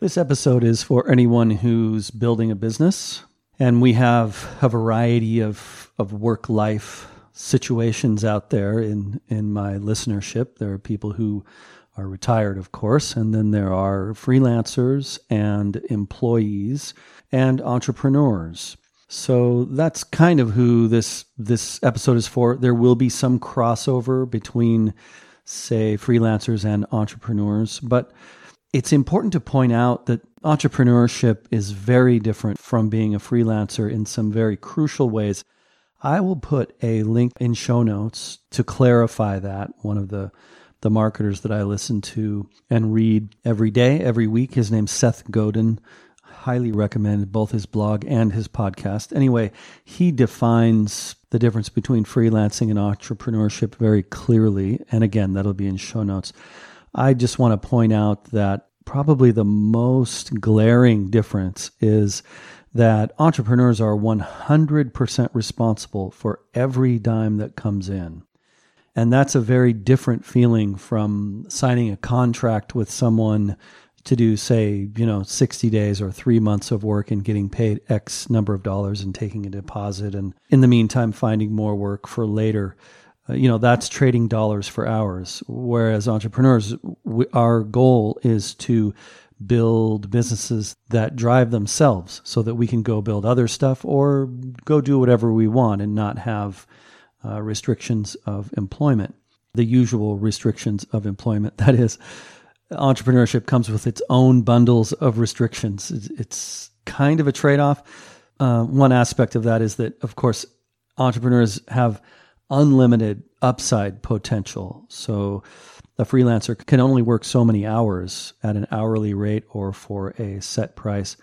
This episode is for anyone who's building a business, and we have a variety of, of work life situations out there in, in my listenership. There are people who are retired, of course, and then there are freelancers and employees and entrepreneurs. So that's kind of who this this episode is for. There will be some crossover between say freelancers and entrepreneurs, but it's important to point out that entrepreneurship is very different from being a freelancer in some very crucial ways. I will put a link in show notes to clarify that. One of the the marketers that I listen to and read every day, every week. His name's Seth Godin. Highly recommend both his blog and his podcast. Anyway, he defines the difference between freelancing and entrepreneurship very clearly. And again, that'll be in show notes. I just want to point out that probably the most glaring difference is that entrepreneurs are 100% responsible for every dime that comes in. And that's a very different feeling from signing a contract with someone to do, say, you know, 60 days or three months of work and getting paid X number of dollars and taking a deposit. And in the meantime, finding more work for later. Uh, you know, that's trading dollars for hours. Whereas entrepreneurs, we, our goal is to build businesses that drive themselves so that we can go build other stuff or go do whatever we want and not have uh, restrictions of employment. The usual restrictions of employment, that is, entrepreneurship comes with its own bundles of restrictions. It's kind of a trade off. Uh, one aspect of that is that, of course, entrepreneurs have unlimited upside potential. So a freelancer can only work so many hours at an hourly rate or for a set price,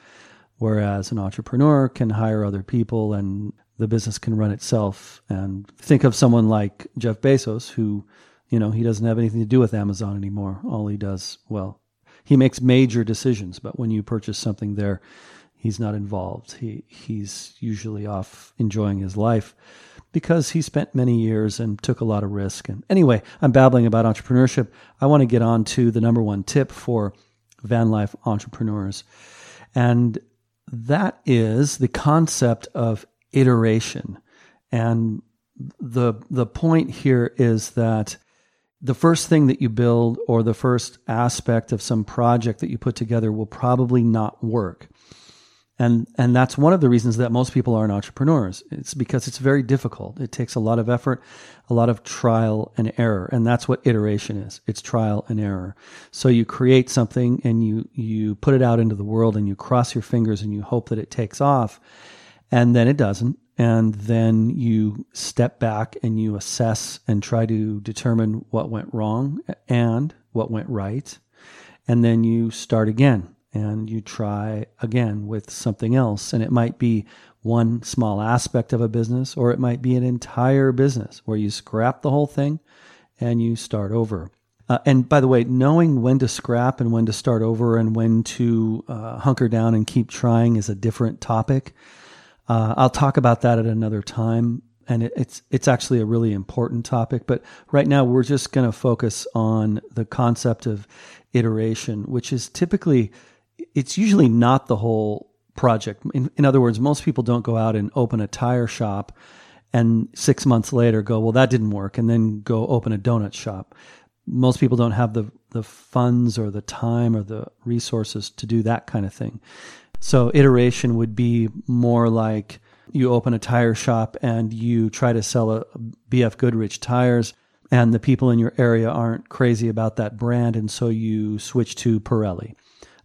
whereas an entrepreneur can hire other people and the business can run itself. And think of someone like Jeff Bezos, who, you know, he doesn't have anything to do with Amazon anymore. All he does, well, he makes major decisions, but when you purchase something there, he's not involved. He he's usually off enjoying his life because he spent many years and took a lot of risk. And anyway, I'm babbling about entrepreneurship. I want to get on to the number one tip for van life entrepreneurs. And that is the concept of iteration. And the the point here is that the first thing that you build or the first aspect of some project that you put together will probably not work. And and that's one of the reasons that most people aren't entrepreneurs. It's because it's very difficult. It takes a lot of effort, a lot of trial and error. And that's what iteration is. It's trial and error. So you create something and you you put it out into the world and you cross your fingers and you hope that it takes off and then it doesn't. And then you step back and you assess and try to determine what went wrong and what went right. And then you start again and you try again with something else. And it might be one small aspect of a business, or it might be an entire business where you scrap the whole thing and you start over. Uh, and by the way, knowing when to scrap and when to start over and when to uh, hunker down and keep trying is a different topic. Uh, I'll talk about that at another time, and it, it's it's actually a really important topic. But right now, we're just going to focus on the concept of iteration, which is typically it's usually not the whole project. In, in other words, most people don't go out and open a tire shop and six months later go, well, that didn't work, and then go open a donut shop. Most people don't have the the funds or the time or the resources to do that kind of thing. So iteration would be more like you open a tire shop and you try to sell a BF Goodrich tires and the people in your area aren't crazy about that brand and so you switch to Pirelli.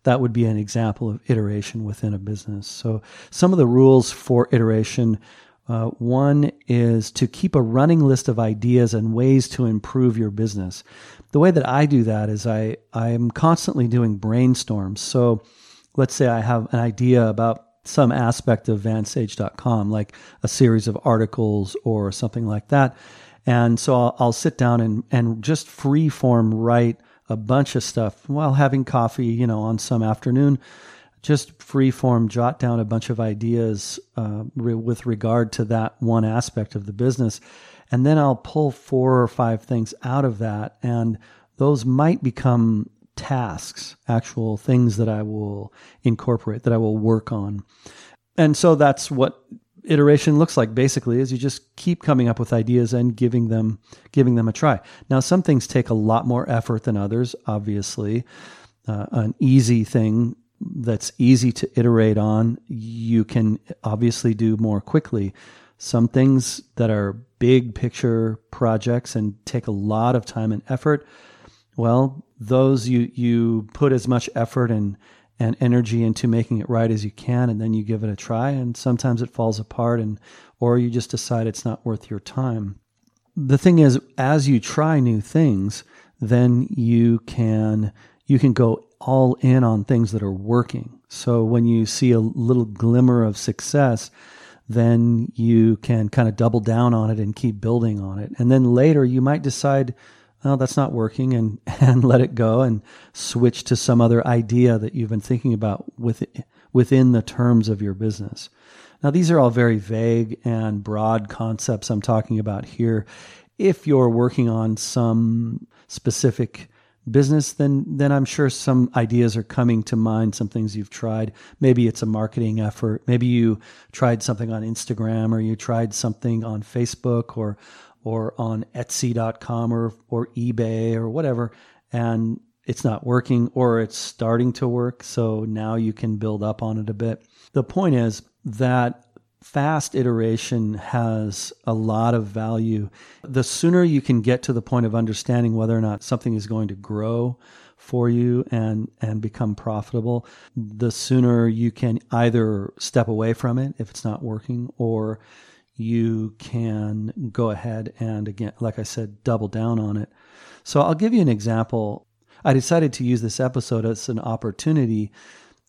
That would be an example of iteration within a business. So some of the rules for iteration uh, one is to keep a running list of ideas and ways to improve your business. The way that I do that is I I am constantly doing brainstorms. So let's say I have an idea about some aspect of vansage.com, like a series of articles or something like that. And so I'll, I'll sit down and, and just free form write a bunch of stuff while having coffee, you know, on some afternoon. Just free form jot down a bunch of ideas uh, re- with regard to that one aspect of the business. And then I'll pull four or five things out of that. And those might become tasks, actual things that I will incorporate, that I will work on. And so that's what iteration looks like basically is you just keep coming up with ideas and giving them giving them a try. Now some things take a lot more effort than others, obviously. Uh, an easy thing that's easy to iterate on, you can obviously do more quickly. Some things that are big picture projects and take a lot of time and effort, well, those you you put as much effort and and energy into making it right as you can and then you give it a try and sometimes it falls apart and or you just decide it's not worth your time. The thing is as you try new things then you can you can go all in on things that are working. So when you see a little glimmer of success then you can kind of double down on it and keep building on it. And then later you might decide oh, that's not working, and, and let it go and switch to some other idea that you've been thinking about with, within the terms of your business. Now, these are all very vague and broad concepts I'm talking about here. If you're working on some specific business, then then I'm sure some ideas are coming to mind, some things you've tried. Maybe it's a marketing effort. Maybe you tried something on Instagram or you tried something on Facebook or or on Etsy.com or, or eBay or whatever, and it's not working or it's starting to work. So now you can build up on it a bit. The point is that fast iteration has a lot of value. The sooner you can get to the point of understanding whether or not something is going to grow for you and and become profitable, the sooner you can either step away from it if it's not working or you can go ahead and again, like I said, double down on it. So I'll give you an example. I decided to use this episode as an opportunity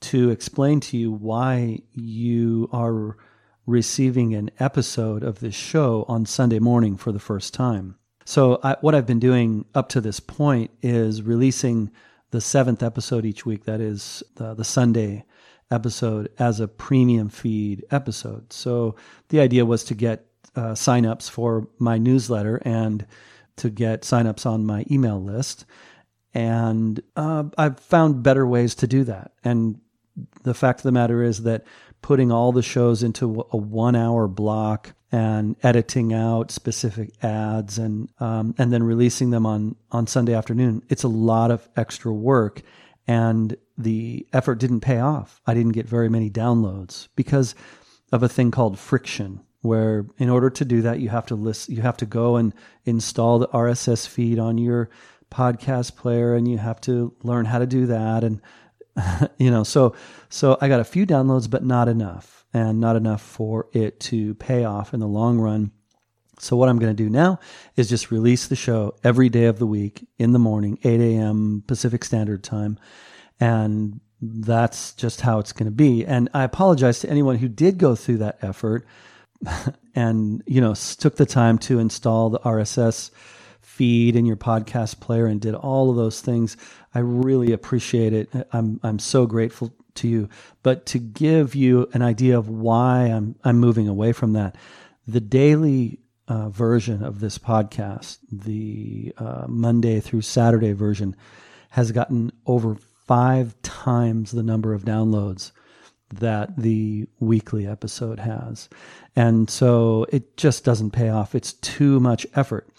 to explain to you why you are receiving an episode of this show on Sunday morning for the first time. So, I, what I've been doing up to this point is releasing the seventh episode each week. That is the, the Sunday episode as a premium feed episode. So the idea was to get uh, signups for my newsletter and to get signups on my email list. And uh, I've found better ways to do that. And the fact of the matter is that putting all the shows into a one hour block and editing out specific ads and um, and then releasing them on on Sunday afternoon, it's a lot of extra work. And the effort didn't pay off. I didn't get very many downloads because of a thing called friction where in order to do that you have to list you have to go and install the RSS feed on your podcast player and you have to learn how to do that and you know so so I got a few downloads but not enough and not enough for it to pay off in the long run. So what I'm going to do now is just release the show every day of the week in the morning, 8 a.m. Pacific Standard Time and that's just how it's going to be. And I apologize to anyone who did go through that effort and, you know, took the time to install the RSS feed in your podcast player and did all of those things. I really appreciate it. I'm, I'm so grateful to you. But to give you an idea of why I'm, I'm moving away from that, the daily uh, version of this podcast, the uh, Monday through Saturday version, has gotten over five times the number of downloads that the weekly episode has. And so it just doesn't pay off. It's too much effort.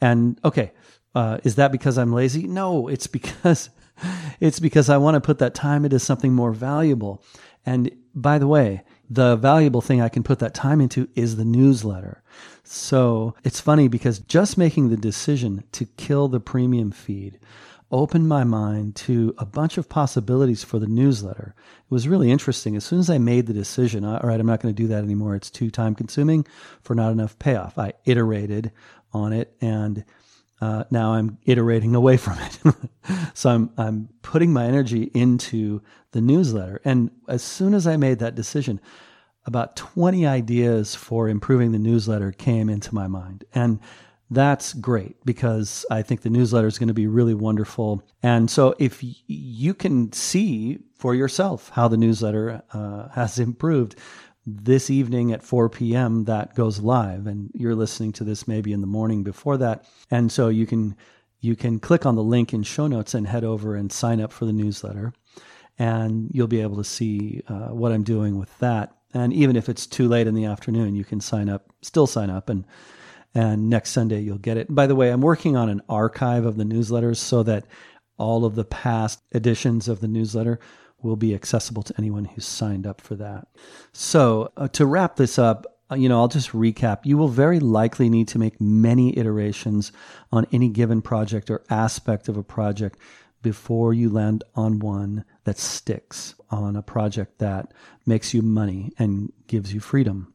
And okay, uh, is that because I'm lazy? No, it's because it's because I want to put that time into something more valuable. And by the way, the valuable thing I can put that time into is the newsletter. So it's funny because just making the decision to kill the premium feed opened my mind to a bunch of possibilities for the newsletter. It was really interesting. As soon as I made the decision, all right, I'm not going to do that anymore. It's too time consuming for not enough payoff. I iterated on it and uh, now I'm iterating away from it. so I'm, I'm putting my energy into the newsletter. And as soon as I made that decision, about 20 ideas for improving the newsletter came into my mind. And that's great because I think the newsletter is going to be really wonderful. And so, if you can see for yourself how the newsletter uh, has improved, this evening at 4 p.m. that goes live, and you're listening to this maybe in the morning before that, and so you can you can click on the link in show notes and head over and sign up for the newsletter. And you'll be able to see uh, what I'm doing with that. And even if it's too late in the afternoon, you can sign up, still sign up, and and next Sunday you'll get it. By the way, I'm working on an archive of the newsletters so that all of the past editions of the newsletter will be accessible to anyone who's signed up for that. So, uh, to wrap this up, uh, you know, I'll just recap. You will very likely need to make many iterations on any given project or aspect of a project before you land on one that sticks, on a project that makes you money and gives you freedom.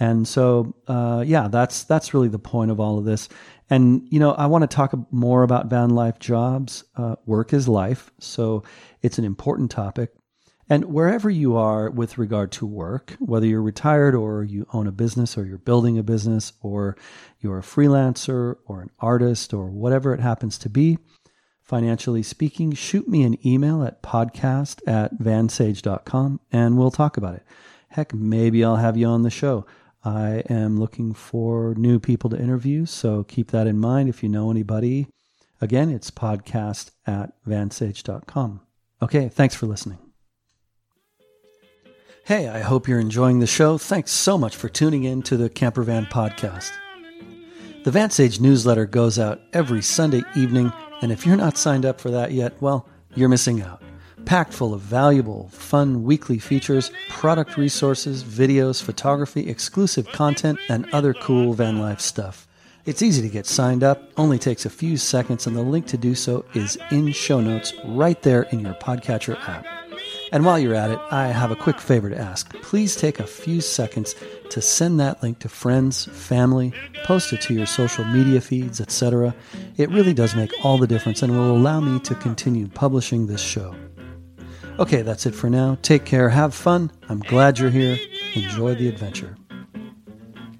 And so, uh, yeah, that's that's really the point of all of this. And you know, I want to talk more about van life jobs. Uh, work is life, so it's an important topic. And wherever you are with regard to work, whether you're retired or you own a business or you're building a business or you're a freelancer or an artist or whatever it happens to be, financially speaking, shoot me an email at podcast at vansage.com and we'll talk about it. Heck, maybe I'll have you on the show. I am looking for new people to interview, so keep that in mind if you know anybody. Again, it's podcast at vansage.com. Okay, thanks for listening. Hey, I hope you're enjoying the show. Thanks so much for tuning in to the Campervan podcast. The Vansage newsletter goes out every Sunday evening, and if you're not signed up for that yet, well, you're missing out packed full of valuable, fun weekly features, product resources, videos, photography, exclusive content, and other cool van life stuff. It's easy to get signed up, only takes a few seconds, and the link to do so is in show notes right there in your Podcatcher app. And while you're at it, I have a quick favor to ask. Please take a few seconds to send that link to friends, family, post it to your social media feeds, etc. It really does make all the difference and will allow me to continue publishing this show. Okay, that's it for now. Take care. Have fun. I'm glad you're here. Enjoy the adventure.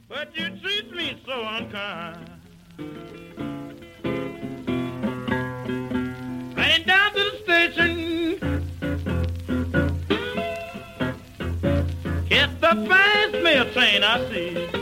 But you treat me so unkind. Ran down to the station. Get the fast mail train I see.